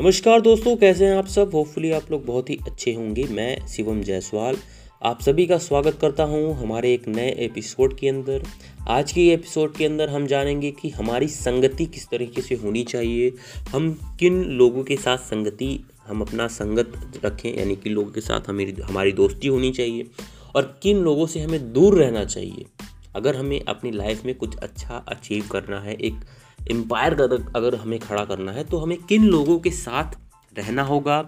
नमस्कार दोस्तों, कैसे हैं आप सब? होपफुली आप लोग बहुत ही अच्छे होंगे। मैं शिवम जायसवाल, आप सभी का स्वागत करता हूँ हमारे एक नए एपिसोड के अंदर। आज के एपिसोड के अंदर हम जानेंगे कि हमारी संगति किस तरीके से होनी चाहिए। हम किन लोगों के साथ संगति, हम अपना संगत रखें, यानी कि लोगों के साथ हमें, हमारी दोस्ती होनी चाहिए और किन लोगों से हमें दूर रहना चाहिए। अगर हमें अपनी लाइफ में कुछ अच्छा अचीव करना है, एक एम्पायर अगर हमें खड़ा करना है तो हमें किन लोगों के साथ रहना होगा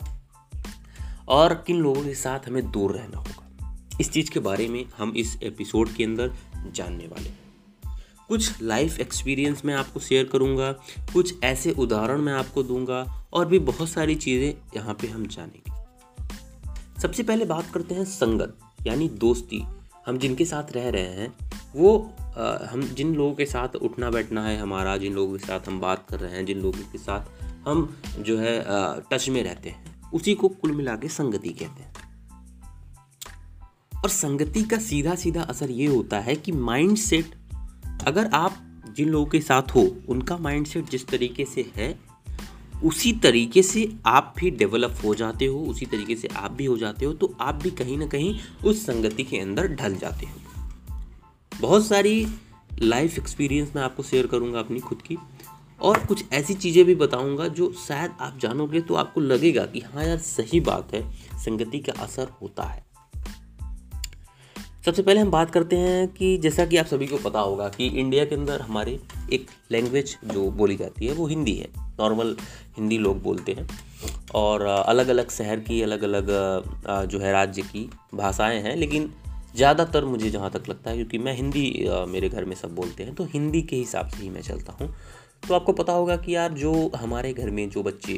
और किन लोगों के साथ हमें दूर रहना होगा? इस चीज़ के बारे में हम इस एपिसोड के अंदर जानने वाले हैं। कुछ लाइफ एक्सपीरियंस मैं आपको शेयर करूँगा, कुछ ऐसे उदाहरण मैं आपको दूँगा और भी बहुत सारी चीज़ें यहाँ पे हम जानेंगे। सबसे पहले बात करते हैं संगत, यानी दोस्ती। हम जिनके साथ रह रहे हैं वो आ, हम जिन लोगों के साथ उठना बैठना है हमारा जिन लोगों के साथ हम बात कर रहे हैं जिन लोगों के साथ हम जो है टच में रहते हैं उसी को कुल मिला के संगति कहते हैं। और संगति का सीधा सीधा असर ये होता है कि माइंड सेट अगर आप जिन लोगों के साथ हो उनका माइंड सेट जिस तरीके से है उसी तरीके से आप भी डेवलप हो जाते हो उसी तरीके से आप भी हो जाते हो तो आप भी कहीं ना कहीं उस संगति के अंदर ढल जाते हो। बहुत सारी लाइफ एक्सपीरियंस मैं आपको शेयर करूँगा अपनी खुद की। और कुछ ऐसी चीज़ें भी बताऊँगा जो शायद आप जानोगे तो आपको लगेगा कि हाँ यार, सही बात है, संगति का असर होता है। सबसे पहले हम बात करते हैं कि जैसा कि आप सभी को पता होगा कि इंडिया के अंदर हमारे एक लैंग्वेज जो बोली जाती है, वो हिंदी है। नॉर्मल हिंदी लोग बोलते हैं। और अलग अलग शहर की अलग अलग जो है राज्य की भाषाएँ हैं, लेकिन ज़्यादातर मुझे जहाँ तक लगता है, क्योंकि मैं हिंदी मेरे घर में सब बोलते हैं तो हिंदी के हिसाब से ही मैं चलता हूँ। तो आपको पता होगा कि यार जो हमारे घर में जो बच्चे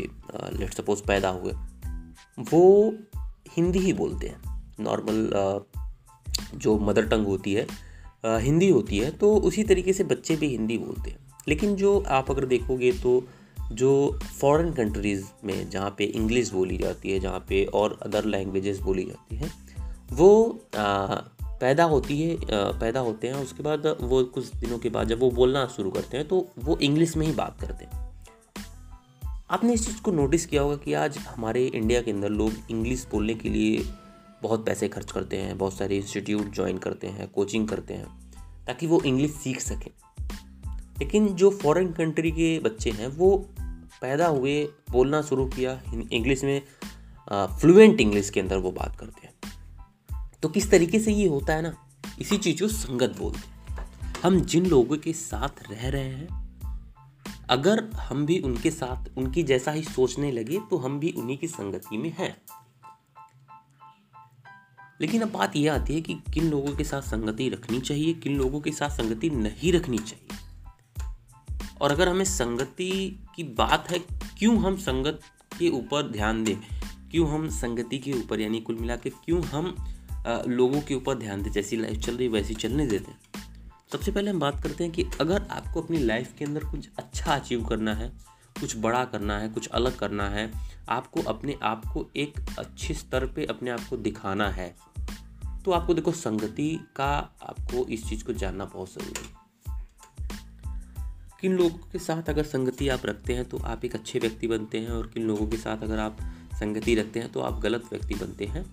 लेट सपोज़ पैदा हुए, वो हिंदी ही बोलते हैं। नॉर्मल जो मदर टंग होती है हिंदी होती है तो उसी तरीके से बच्चे भी हिंदी बोलते हैं। लेकिन जो आप अगर देखोगे तो जो फॉरेन कंट्रीज़ में जहाँ पे इंग्लिश बोली जाती है, जहाँ पे और अदर लैंग्वेजेस बोली जाती हैं, वो पैदा होती है पैदा होते हैं उसके बाद वो कुछ दिनों के बाद जब वो बोलना शुरू करते हैं तो वो इंग्लिश में ही बात करते हैं। आपने इस चीज़ को नोटिस किया होगा कि आज हमारे इंडिया के अंदर लोग इंग्लिश बोलने के लिए बहुत पैसे खर्च करते हैं, बहुत सारे इंस्टीट्यूट ज्वाइन करते हैं, कोचिंग करते हैं, ताकि वो इंग्लिश सीख सकें। लेकिन जो फॉरेन कंट्री के बच्चे हैं, वो पैदा हुए, बोलना शुरू किया, इंग्लिश में फ्लुएंट इंग्लिश के अंदर वो बात करते हैं। तो किस तरीके से ये होता है ना? इसी चीज़ को संगत बोलते हैं। हम जिन लोगों के साथ रह रहे हैं, अगर हम भी उनके साथ, उनकी जैसा ही सोचने लगे तो हम भी उन्हीं की संगति में हैं। लेकिन अब बात यह आती है कि किन लोगों के साथ संगति रखनी चाहिए, किन लोगों के साथ संगति नहीं रखनी चाहिए? और अगर हमें संगति की बात है, क्यों हम संगत के ऊपर ध्यान दें? क्यों हम संगति के ऊपर, यानी कुल मिला के क्यों हम लोगों के ऊपर ध्यान दें, जैसी लाइफ चल रही वैसी चलने देते हैं। सबसे पहले हम बात करते हैं कि अगर आपको अपनी लाइफ के अंदर कुछ अच्छा अचीव करना है, कुछ बड़ा करना है, कुछ अलग करना है, आपको अपने आप को एक अच्छे स्तर पे अपने आप को दिखाना है तो आपको देखो, संगति का आपको इस चीज़ को जानना बहुत ज़रूरी है। किन लोगों के साथ अगर संगति आप रखते हैं तो आप एक अच्छे व्यक्ति बनते हैं, और किन लोगों के साथ अगर आप संगति रखते हैं तो आप गलत व्यक्ति बनते हैं।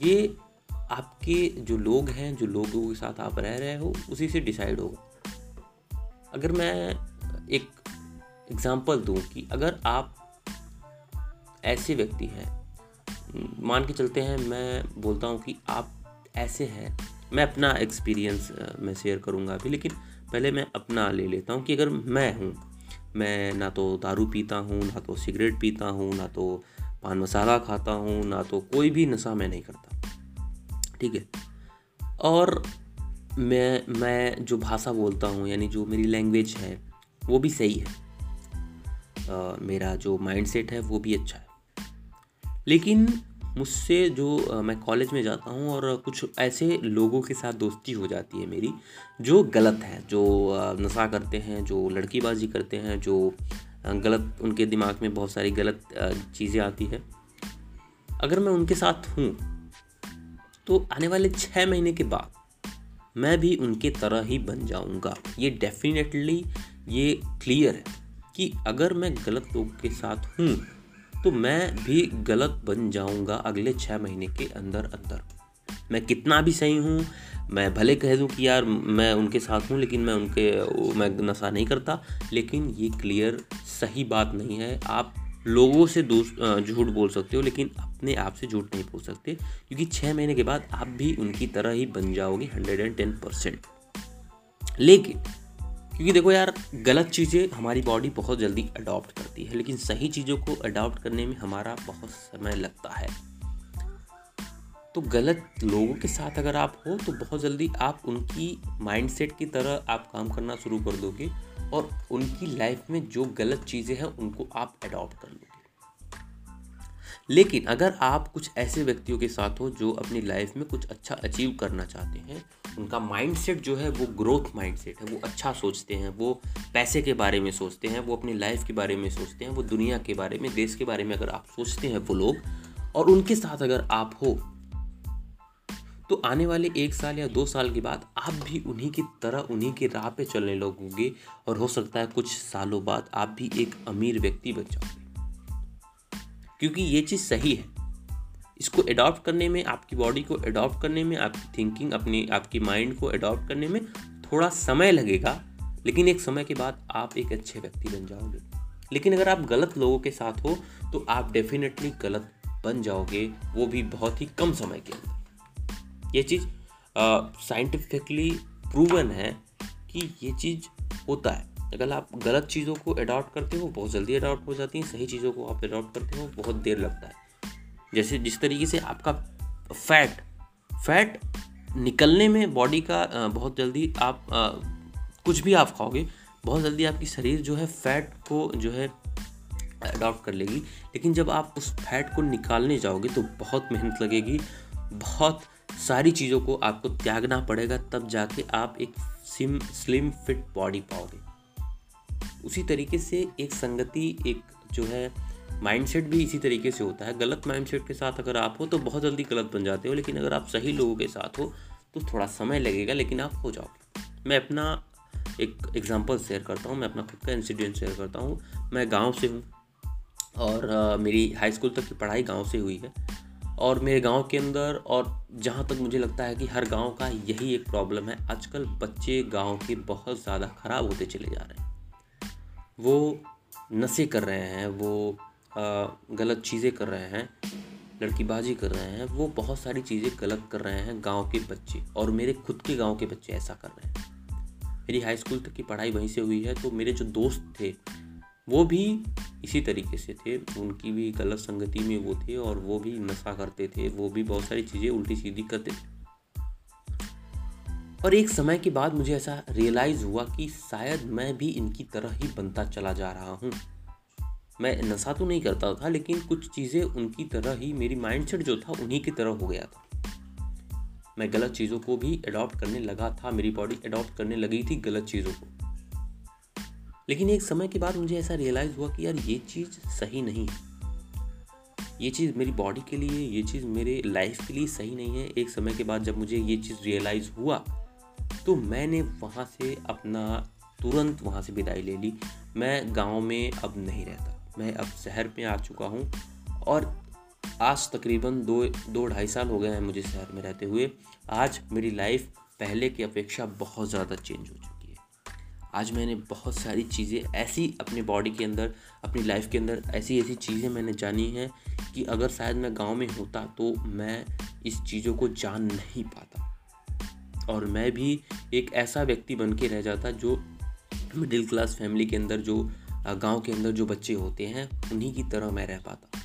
ये आपके जो लोग हैं, जो लोगों के साथ आप रह रहे हो, उसी से डिसाइड होगा अगर मैं एक एग्ज़ाम्पल दूँ कि अगर आप ऐसे व्यक्ति हैं, मान के चलते हैं, मैं बोलता हूँ कि आप ऐसे हैं, मैं अपना एक्सपीरियंस मैं शेयर करूँगा अभी, लेकिन पहले मैं अपना ले लेता हूँ कि अगर मैं हूँ, मैं ना तो दारू पीता हूँ, ना तो सिगरेट पीता हूँ, ना तो पान मसाला खाता हूँ, ना तो कोई भी नशा मैं नहीं करता। ठीक है? और मैं मैं जो भाषा बोलता हूँ यानी जो मेरी लैंग्वेज है वो भी सही है। आ, मेरा जो माइंडसेट है वो भी अच्छा है। लेकिन मुझसे जो आ, मैं कॉलेज में जाता हूँ और कुछ ऐसे लोगों के साथ दोस्ती हो जाती है मेरी जो गलत है जो नशा करते हैं जो लड़कीबाजी करते हैं जो गलत उनके दिमाग में बहुत सारी गलत चीज़ें आती है। अगर मैं उनके साथ हूँ तो आने वाले छः महीने के बाद मैं भी उनके तरह ही बन जाऊँगा। ये डेफिनेटली ये क्लियर है कि अगर मैं गलत लोग के साथ हूँ तो मैं भी गलत बन जाऊँगा अगले छः महीने के अंदर अंदर। मैं कितना भी सही हूँ, मैं भले कह दूँ कि यार मैं उनके साथ हूँ, लेकिन मैं उनके, मैं नशा नहीं करता, लेकिन ये क्लियर सही बात नहीं है। आप लोगों से झूठ बोल सकते हो, लेकिन अपने आप से झूठ नहीं बोल सकते, क्योंकि छः महीने के बाद आप भी उनकी तरह ही बन जाओगे हंड्रेड एंड टेन परसेंट लेकिन, क्योंकि देखो यार, गलत चीज़ें हमारी बॉडी बहुत जल्दी अडॉप्ट करती है, लेकिन सही चीज़ों को अडॉप्ट करने में हमारा बहुत समय लगता है। तो गलत लोगों के साथ अगर आप हो तो बहुत जल्दी आप उनकी माइंडसेट की तरह आप काम करना शुरू कर दोगे और उनकी लाइफ में जो गलत चीज़ें हैं, उनको आप अडॉप्ट कर लोगे। लेकिन अगर आप कुछ ऐसे व्यक्तियों के साथ हो, जो अपनी लाइफ में कुछ अच्छा अचीव करना चाहते हैं, उनका माइंडसेट जो है, वो ग्रोथ माइंडसेट है, वो अच्छा सोचते हैं, वो पैसे के बारे में सोचते हैं, वो अपनी लाइफ के बारे में सोचते हैं, वो दुनिया के बारे में, देश के बारे में अगर आप सोचते हैं वो लोग, और उनके साथ अगर आप हो तो आने वाले एक साल या दो साल के बाद आप भी उन्हीं की तरह, उन्हीं के राह पे चलने लगोगे और हो सकता है कुछ सालों बाद आप भी एक अमीर व्यक्ति बन जाओगे। क्योंकि ये चीज़ सही है। इसको एडॉप्ट करने में, आपकी बॉडी को अडॉप्ट करने में, आपकी थिंकिंग अपनी, आपकी माइंड को अडॉप्ट करने में थोड़ा समय लगेगा, लेकिन एक समय के बाद आप एक अच्छे व्यक्ति बन जाओगे। लेकिन अगर आप गलत लोगों के साथ हो तो आप डेफिनेटली गलत बन जाओगे, वो भी बहुत ही कम समय के अंदर। ये चीज़ साइंटिफिकली प्रूवन है कि ये चीज़ होता है। अगर आप गलत चीज़ों को अडॉप्ट करते हो, बहुत जल्दी अडॉप्ट हो जाती हैं, सही चीज़ों को आप अडॉप्ट करते हो, बहुत देर लगता है। जैसे जिस तरीके से आपका फैट फैट निकलने में बॉडी का बहुत जल्दी आप कुछ भी आप खाओगे, बहुत जल्दी आपकी शरीर जो है फैट को जो है अडॉप्ट कर लेगी। लेकिन जब आप उस फैट को निकालने जाओगे तो बहुत मेहनत लगेगी, बहुत सारी चीज़ों को आपको त्यागना पड़ेगा तब जाके आप एक सिम स्लिम फिट बॉडी पाओगे। उसी तरीके से एक संगति एक जो है माइंडसेट भी इसी तरीके से होता है। गलत माइंडसेट के साथ अगर आप हो तो बहुत जल्दी गलत बन जाते हो लेकिन अगर आप सही लोगों के साथ हो तो थोड़ा समय लगेगा लेकिन आप हो जाओगे। मैं अपना एक एग्ज़ाम्पल शेयर करता हूँ मैं अपना खुद का इंसिडेंट शेयर करता हूँ। मैं गाँव से हूँ और आ, मेरी हाई स्कूल तक की पढ़ाई गाँव से हुई है। और मेरे गाँव के अंदर और जहाँ तक मुझे लगता है कि हर गाँव का यही एक प्रॉब्लम है, आजकल बच्चे गाँव के बहुत ज़्यादा ख़राब होते चले जा रहे हैं। वो नशे कर रहे हैं, वो गलत चीज़ें कर रहे हैं, लड़कीबाजी कर रहे हैं, वो बहुत सारी चीज़ें गलत कर रहे हैं गाँव के बच्चे और मेरे खुद के गाँव के बच्चे ऐसा कर रहे हैं। मेरी हाई स्कूल तक की पढ़ाई वहीं से हुई है तो मेरे जो दोस्त थे, वो भी इसी तरीके से थे। उनकी भी गलत संगति में वो थे और वो भी नशा करते थे। वो भी बहुत सारी चीज़ें उल्टी सीधी करते थे। और एक समय के बाद मुझे ऐसा रियलाइज़ हुआ कि शायद मैं भी इनकी तरह ही बनता चला जा रहा हूँ। मैं नशा तो नहीं करता था, लेकिन कुछ चीज़ें उनकी तरह ही मेरी माइंडसेट जो था, उन्हीं की तरह हो गया था। मैं गलत चीज़ों को भी अडॉप्ट करने लगा था। मेरी बॉडी अडॉप्ट करने लगी थी गलत चीज़ों को। लेकिन एक समय के बाद मुझे ऐसा रियलाइज़ हुआ कि यार ये चीज़ सही नहीं है। ये चीज़ मेरी बॉडी के लिए, ये चीज़ मेरे लाइफ के लिए सही नहीं है। एक समय के बाद जब मुझे ये चीज़ रियलाइज़ हुआ तो मैंने वहाँ से अपना, तुरंत वहाँ से विदाई ले ली। मैं गाँव में अब नहीं रहता। मैं अब शहर में आ चुका हूँ और आज तकरीबन दो दो ढाई साल हो गए हैं मुझे शहर में रहते हुए। आज मेरी लाइफ पहले की अपेक्षा बहुत ज़्यादा चेंज हो चुकी आज मैंने बहुत सारी चीज़ें ऐसी अपने बॉडी के अंदर, अपनी लाइफ के अंदर ऐसी ऐसी चीज़ें मैंने जानी हैं कि अगर शायद मैं गाँव में होता तो मैं इस चीज़ों को जान नहीं पाता। और मैं भी एक ऐसा व्यक्ति बन के रह जाता जो मिडिल क्लास फैमिली के अंदर जो गाँव के अंदर जो बच्चे होते हैं, उन्हीं की तरह मैं रह पाता।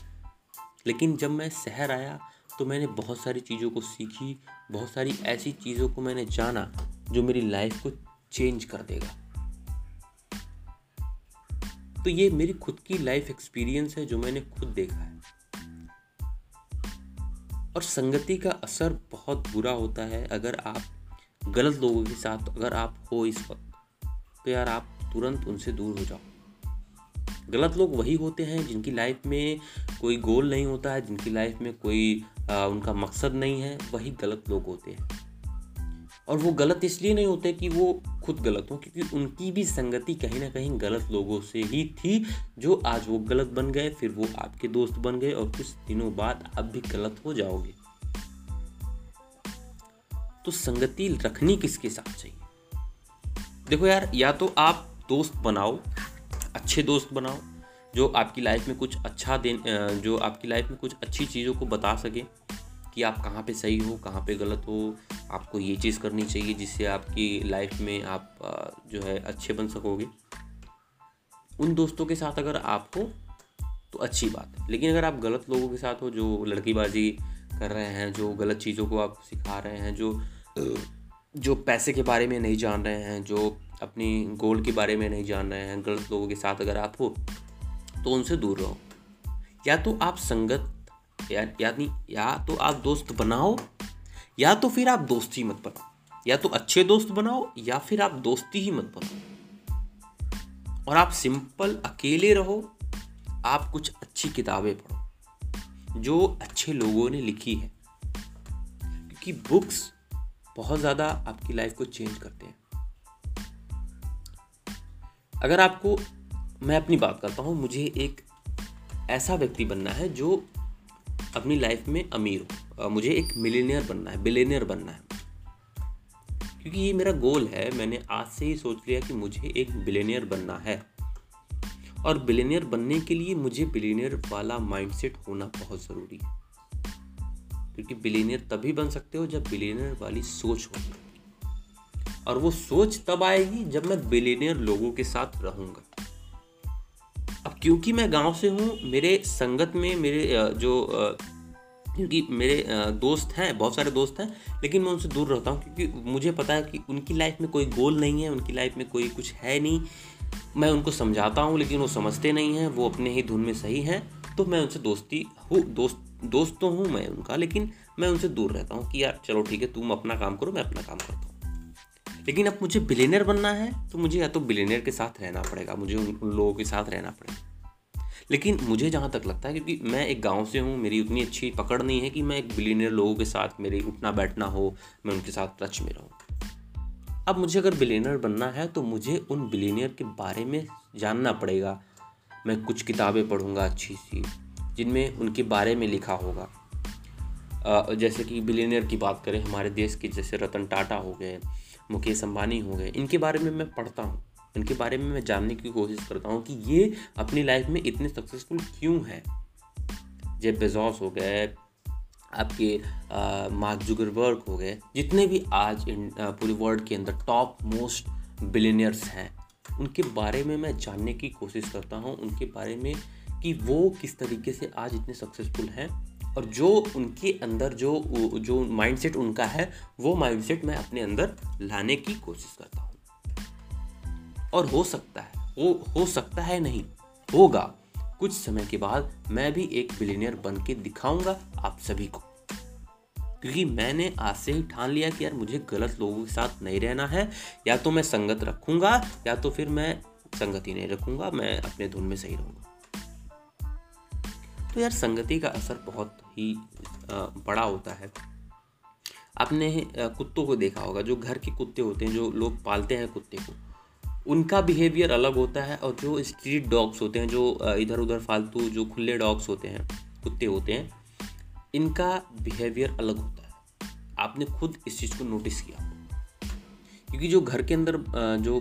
लेकिन जब मैं शहर आया तो मैंने बहुत सारी चीज़ों को सीखी, बहुत सारी ऐसी चीज़ों को मैंने जाना जो मेरी लाइफ को चेंज कर देगा। तो ये मेरी खुद की लाइफ एक्सपीरियंस है जो मैंने खुद देखा है। और संगति का असर बहुत बुरा होता है अगर आप गलत लोगों के साथ अगर आप हो इस वक्त तो यार आप तुरंत उनसे दूर हो जाओ। गलत लोग वही होते हैं जिनकी लाइफ में कोई गोल नहीं होता है जिनकी लाइफ में कोई आ, उनका मकसद नहीं है वही गलत लोग होते हैं। और वो गलत इसलिए नहीं होते कि वो खुद गलत हो, क्योंकि उनकी भी संगति कहीं ना कहीं गलत लोगों से ही थी, जो आज वो गलत बन गए, फिर वो आपके दोस्त बन गए और कुछ दिनों बाद आप भी गलत हो जाओगे। तो संगति रखनी किसके साथ चाहिए? देखो यार, या तो आप दोस्त बनाओ, अच्छे दोस्त बनाओ, जो आपकी लाइफ में कुछ अच्छा दे जो आपकी लाइफ में कुछ अच्छी चीज़ों को बता सके कि आप कहाँ पे सही हो, कहाँ पे गलत हो, आपको ये चीज़ करनी चाहिए जिससे आपकी लाइफ में आप जो है अच्छे बन सकोगे। उन दोस्तों के साथ अगर आप हो तो अच्छी बात है। लेकिन अगर आप गलत लोगों के साथ हो, जो लड़कीबाजी कर रहे हैं, जो गलत चीज़ों को आप सिखा रहे हैं, जो जो पैसे के बारे में नहीं जान रहे हैं, जो अपनी गोल के बारे में नहीं जान रहे हैं, गलत लोगों के साथ अगर आप हो तो उनसे दूर रहो। या तो आप संगत या यानी या तो आप दोस्त बनाओ, या तो फिर आप दोस्ती मत बनाओ या तो अच्छे दोस्त बनाओ, या फिर आप दोस्ती ही मत बनाओ और आप सिंपल अकेले रहो, आप कुछ अच्छी किताबें पढ़ो, जो अच्छे लोगों ने लिखी है। क्योंकि बुक्स बहुत ज़्यादा आपकी लाइफ को चेंज करते हैं। अगर आपको, मैं अपनी बात करता हूँ, मुझे एक ऐसा व्यक्ति बनना है जो अपनी लाइफ में अमीर हो। मुझे एक मिलीनियर बनना है बिलेनियर बनना है। क्योंकि ये मेरा गोल है, मैंने आज से ही सोच लिया कि मुझे एक बिलेनियर बनना है। और बिलेनियर बनने के लिए मुझे बिलेनियर वाला माइंडसेट होना बहुत ज़रूरी है। क्योंकि बिलेनियर तभी बन सकते हो जब बिलेनियर वाली सोच हो। और वो सोच तब आएगी जब मैं बिलेनियर लोगों के साथ रहूँगा। क्योंकि मैं गाँव से हूँ, मेरे संगत में मेरे जो क्योंकि मेरे दोस्त हैं, बहुत सारे दोस्त हैं, लेकिन मैं उनसे दूर रहता हूँ क्योंकि मुझे पता है कि उनकी लाइफ में कोई गोल नहीं है, उनकी लाइफ में कोई कुछ है नहीं। मैं उनको समझाता हूँ, लेकिन वो समझते नहीं हैं, वो अपने ही धुन में सही हैं तो मैं उनसे दोस्ती हूँ, दोस्त दोस्त तो हूँ मैं उनका, लेकिन मैं उनसे दूर रहता हूँ कि यार, चलो ठीक है, तुम अपना काम करो, मैं अपना काम करता हूँ। लेकिन अब मुझे बिलेनियर बनना है तो मुझे या तो बिलेनियर के साथ रहना पड़ेगा, मुझे उन लोगों के साथ रहना पड़ेगा। लेकिन मुझे जहाँ तक लगता है, क्योंकि मैं एक गाँव से हूँ, मेरी उतनी अच्छी पकड़ नहीं है कि मैं एक बिलीनियर लोगों के साथ मेरी उठना बैठना हो, मैं उनके साथ टच में रहूँ। अब मुझे अगर बिलीनियर बनना है तो मुझे उन बिलीनियर के बारे में जानना पड़ेगा। मैं कुछ किताबें पढ़ूँगा अच्छी सी, जिनमें उनके बारे में लिखा होगा। जैसे कि बिलीनियर की बात करें, हमारे देश के जैसे रतन टाटा हो गए, मुकेश अंबानी हो गए, इनके बारे में मैं पढ़ता हूँ। इनके बारे में मैं जानने की कोशिश करता हूँ कि ये अपनी लाइफ में इतने सक्सेसफुल क्यों हैं? जेब बेजॉस हो गए, आपके मार्क जुगरबर्ग हो गए, जितने भी आज पूरे वर्ल्ड के अंदर टॉप मोस्ट बिलीनियर्स हैं, उनके बारे में मैं जानने की कोशिश करता हूँ, उनके बारे में कि वो किस तरीके से आज इतने सक्सेसफुल हैं और जो उनके अंदर जो जो माइंडसेट उनका है, वो माइंडसेट मैं अपने अंदर लाने की कोशिश करता हूँ। और हो सकता है, हो हो सकता है नहीं, होगा। कुछ समय के बाद मैं भी एक बिलीनियर बन के दिखाऊँगा आप सभी को। क्योंकि मैंने आज से ही ठान लिया कि यार मुझे गलत लोगों के साथ नहीं रहना है। या तो मैं संगत रखूँगा, या तो फिर मैं संगति नहीं रखूँगा, मैं अपने धुन में सही रहूँगा। तो यार संगति का असर बहुत ही बड़ा होता है। आपने कुत्तों को देखा होगा, जो घर के कुत्ते होते हैं, जो लोग पालते हैं कुत्ते को। उनका बिहेवियर अलग होता है और जो स्ट्रीट डॉग्स होते हैं, जो इधर उधर फालतू जो खुले डॉग्स होते हैं, कुत्ते होते हैं, इनका बिहेवियर अलग होता है। आपने खुद इस चीज़ को नोटिस किया क्योंकि जो घर के अंदर जो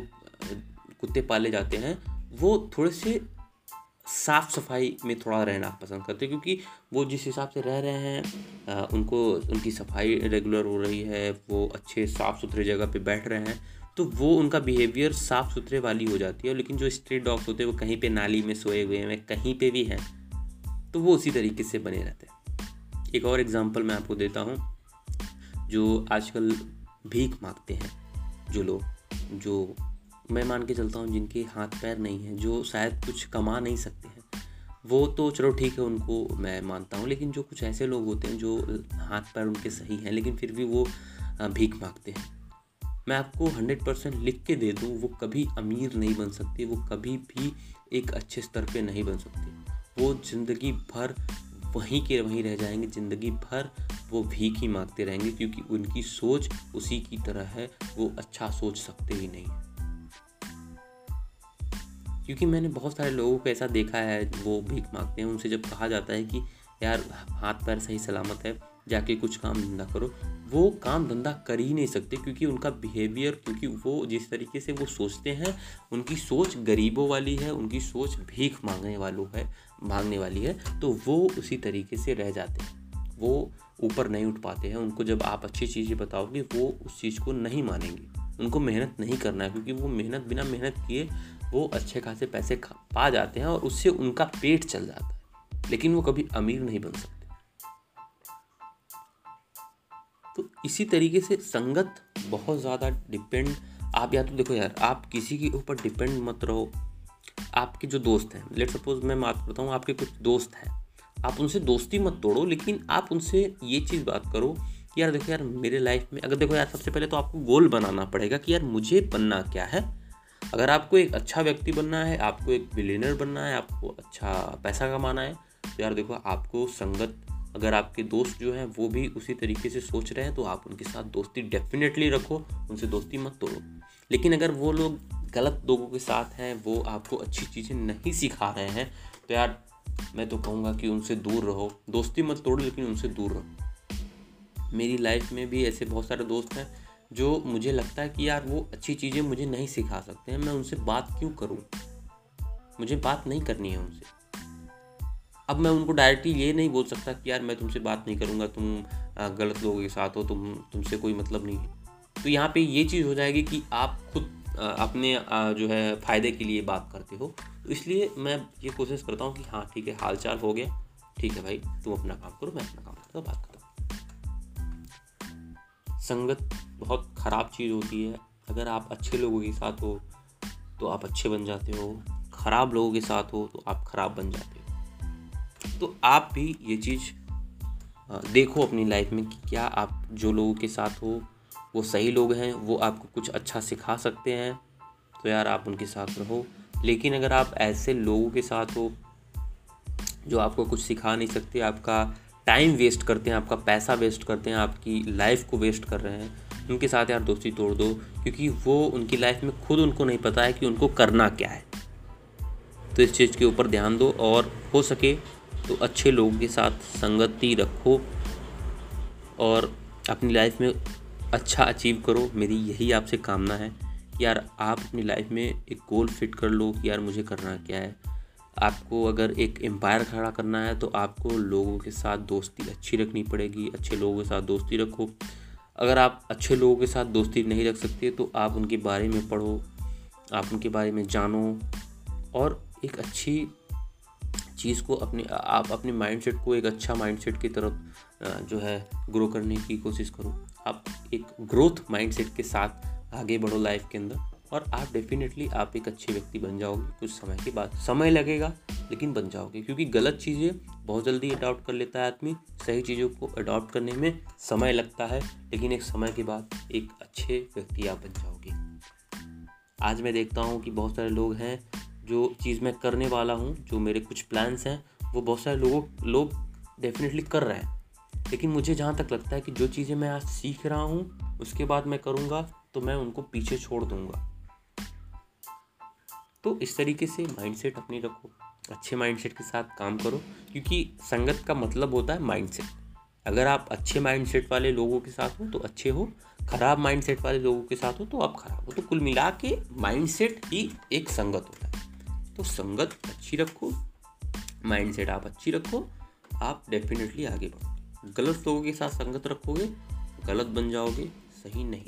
कुत्ते पाले जाते हैं, वो थोड़े से साफ़ सफ़ाई में थोड़ा रहना पसंद करते हैं क्योंकि वो जिस हिसाब से रह रहे हैं आ, उनको उनकी सफ़ाई रेगुलर हो रही है वो अच्छे साफ़ सुथरे जगह पे बैठ रहे हैं तो वो उनका बिहेवियर साफ़ सुथरे वाली हो जाती है लेकिन जो स्ट्रीट डॉग्स होते हैं वो कहीं पे नाली में सोए हुए हैं कहीं पे भी हैं तो वो उसी तरीके से बने रहते हैं। एक और एग्ज़ाम्पल मैं आपको देता हूँ जो आजकल भीख मांगते हैं जो लोग जो मैं मान के चलता हूँ जिनके हाथ पैर नहीं हैं, जो शायद कुछ कमा नहीं सकते हैं। वो तो चलो ठीक है, उनको मैं मानता हूँ, लेकिन जो कुछ ऐसे लोग होते हैं जो हाथ पैर उनके सही हैं, लेकिन फिर भी वो भीख मांगते हैं। मैं आपको हंड्रेड परसेंट लिख के दे दूँ, वो कभी अमीर नहीं बन सकती, वो कभी भी एक अच्छे स्तर पे नहीं बन सकती। वो ज़िंदगी भर वहीं के वहीं रह जाएँगे, ज़िंदगी भर वो भीख ही मांगते रहेंगे, क्योंकि उनकी सोच उसी की तरह है, वो अच्छा सोच सकते ही नहीं क्योंकि मैंने बहुत सारे लोगों को ऐसा देखा है, वो भीख मांगते हैं, उनसे जब कहा जाता है कि, यार, हाथ पैर सही सलामत है, जाके कुछ काम धंधा करो। वो काम धंधा कर ही नहीं सकते क्योंकि उनका बिहेवियर क्योंकि वो जिस तरीके से वो सोचते हैं, उनकी सोच गरीबों वाली है, उनकी सोच भीख मांगने वालों है, मांगने वाली है तो वो उसी तरीके से रह जाते हैं। वो ऊपर नहीं उठ पाते हैं, उनको जब आप अच्छी चीज़ें बताओगे, वो उस चीज़ को नहीं मानेंगे। उनको मेहनत नहीं करना है, क्योंकि वो मेहनत बिना मेहनत किए वो अच्छे खासे पैसे पा जाते हैं और उससे उनका पेट चल जाता है। लेकिन वो कभी अमीर नहीं बन सकते। तो इसी तरीके से संगत बहुत ज़्यादा डिपेंड आप या तो देखो यार, आप किसी के ऊपर डिपेंड मत रहो। आपके जो दोस्त हैं लेट सपोज़ मैं बात करता हूँ, आपके कुछ दोस्त हैं। आप उनसे दोस्ती मत तोड़ो, लेकिन आप उनसे ये चीज़ बात करो कि यार देखो यार, मेरे लाइफ में अगर देखो यार, सबसे पहले तो आपको गोल बनाना पड़ेगा कि यार मुझे बनना क्या है। अगर आपको एक अच्छा व्यक्ति बनना है, आपको एक बिलीनर बनना है, आपको अच्छा पैसा कमाना है तो यार देखो, आपको संगत, अगर आपके दोस्त जो हैं, वो भी उसी तरीके से सोच रहे हैं तो आप उनके साथ दोस्ती डेफिनेटली रखो, उनसे दोस्ती मत तोड़ो। लेकिन अगर वो लोग गलत लोगों के साथ हैं, वो आपको अच्छी चीज़ें नहीं सिखा रहे हैं तो यार मैं तो कहूँगा कि उनसे दूर रहो। दोस्ती मत तोड़ो, लेकिन उनसे दूर रहो। मेरी लाइफ में भी ऐसे बहुत सारे दोस्त हैं जो मुझे लगता है कि यार वो अच्छी चीज़ें मुझे नहीं सिखा सकते हैं, मैं उनसे बात क्यों करूँ? मुझे बात नहीं करनी है उनसे। अब मैं उनको डायरेक्टली ये नहीं बोल सकता कि यार मैं तुमसे बात नहीं करूँगा, तुम गलत लोगों के साथ हो, तुम, तुमसे कोई मतलब नहीं है। तो यहाँ पे ये चीज़ हो जाएगी कि आप खुद अपने जो है फ़ायदे के लिए बात करते हो। तो इसलिए मैं ये कोशिश करता हूँ कि हाँ ठीक है हाल चाल हो गया। ठीक है भाई, तुम अपना काम करो, मैं अपना काम करता बात करता संगत बहुत ख़राब चीज़ होती है। अगर आप अच्छे लोगों के साथ हो तो आप अच्छे बन जाते हो। ख़राब लोगों के साथ हो तो आप ख़राब बन जाते हो। तो आप भी ये चीज़ देखो अपनी लाइफ में कि क्या आप जो लोगों के साथ हो, वो सही लोग हैं, वो आपको कुछ अच्छा सिखा सकते हैं। तो यार आप उनके साथ रहो। लेकिन अगर आप ऐसे लोगों के साथ हो, जो आपको कुछ सिखा नहीं सकते, आपका टाइम वेस्ट करते हैं, आपका पैसा वेस्ट करते हैं, आपकी लाइफ को वेस्ट कर रहे हैं उनके साथ यार दोस्ती तोड़ दो, क्योंकि वो उनकी लाइफ में खुद उनको नहीं पता है कि उनको करना क्या है। तो इस चीज़ के ऊपर ध्यान दो और हो सके तो अच्छे लोगों के साथ संगति रखो और अपनी लाइफ में अच्छा अचीव करो। मेरी यही आपसे कामना है कि यार आप अपनी लाइफ में एक गोल फिट कर लो कि यार मुझे करना क्या है। आपको अगर एक एम्पायर खड़ा करना है तो आपको लोगों के साथ दोस्ती अच्छी रखनी पड़ेगी, अच्छे लोगों के साथ दोस्ती रखो। अगर आप अच्छे लोगों के साथ दोस्ती नहीं रख सकते तो आप उनके बारे में पढ़ो, आप उनके बारे में जानो और एक अच्छी चीज़ को अपने, आप अपने माइंडसेट को एक अच्छा माइंडसेट की तरफ़ जो है ग्रो करने की कोशिश करो। आप एक ग्रोथ माइंडसेट के साथ आगे बढ़ो लाइफ के अंदर। और आप डेफिनेटली आप एक अच्छे व्यक्ति बन जाओगे। कुछ समय के बाद। समय लगेगा, लेकिन बन जाओगे। क्योंकि गलत चीज़ें बहुत जल्दी अडॉप्ट कर लेता है आदमी। सही चीज़ों को अडॉप्ट करने में समय लगता है, लेकिन एक समय के बाद एक अच्छे व्यक्ति आप बन जाओगे। आज मैं देखता हूँ कि बहुत सारे लोग हैं जो चीज़ मैं करने वाला हूँ, जो मेरे कुछ प्लान्स हैं, वो बहुत सारे लोगों, लोग डेफिनेटली कर रहे हैं। लेकिन मुझे जहाँ तक लगता है कि जो चीज़ें मैं आज सीख रहा हूँ, उसके बाद मैं करूँगा तो मैं उनको पीछे छोड़ दूँगा। तो इस तरीके से माइंडसेट अपनी रखो। अच्छे माइंडसेट के साथ काम करो, क्योंकि संगत का मतलब होता है माइंडसेट अगर आप अच्छे माइंडसेट वाले लोगों के साथ हो तो अच्छे हो। खराब माइंडसेट वाले लोगों के साथ हो तो आप खराब हो। तो कुल मिला के माइंडसेट ही एक संगत होता है। तो संगत अच्छी रखो माइंडसेट आप अच्छी रखो, आप डेफिनेटली आगे बढ़ो। गलत लोगों के साथ संगत रखोगे, गलत बन जाओगे, सही नहीं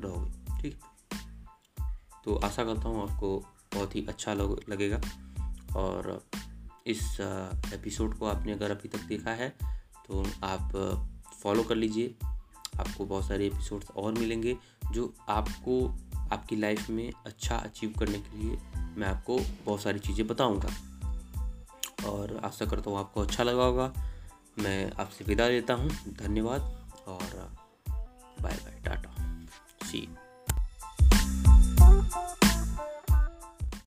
रहोगे। ठीक तो आशा करता हूँ आपको बहुत ही अच्छा लगेगा। और इस एपिसोड को आपने अगर अभी तक देखा है तो आप फॉलो कर लीजिए। आपको बहुत सारे एपिसोड्स और मिलेंगे, जो आपको, आपकी लाइफ में अच्छा अचीव करने के लिए मैं आपको बहुत सारी चीज़ें बताऊँगा। और आशा करता हूँ आपको अच्छा लगा होगा। मैं आपसे विदा लेता हूँ। धन्यवाद। और बाय बाय टाटा। सी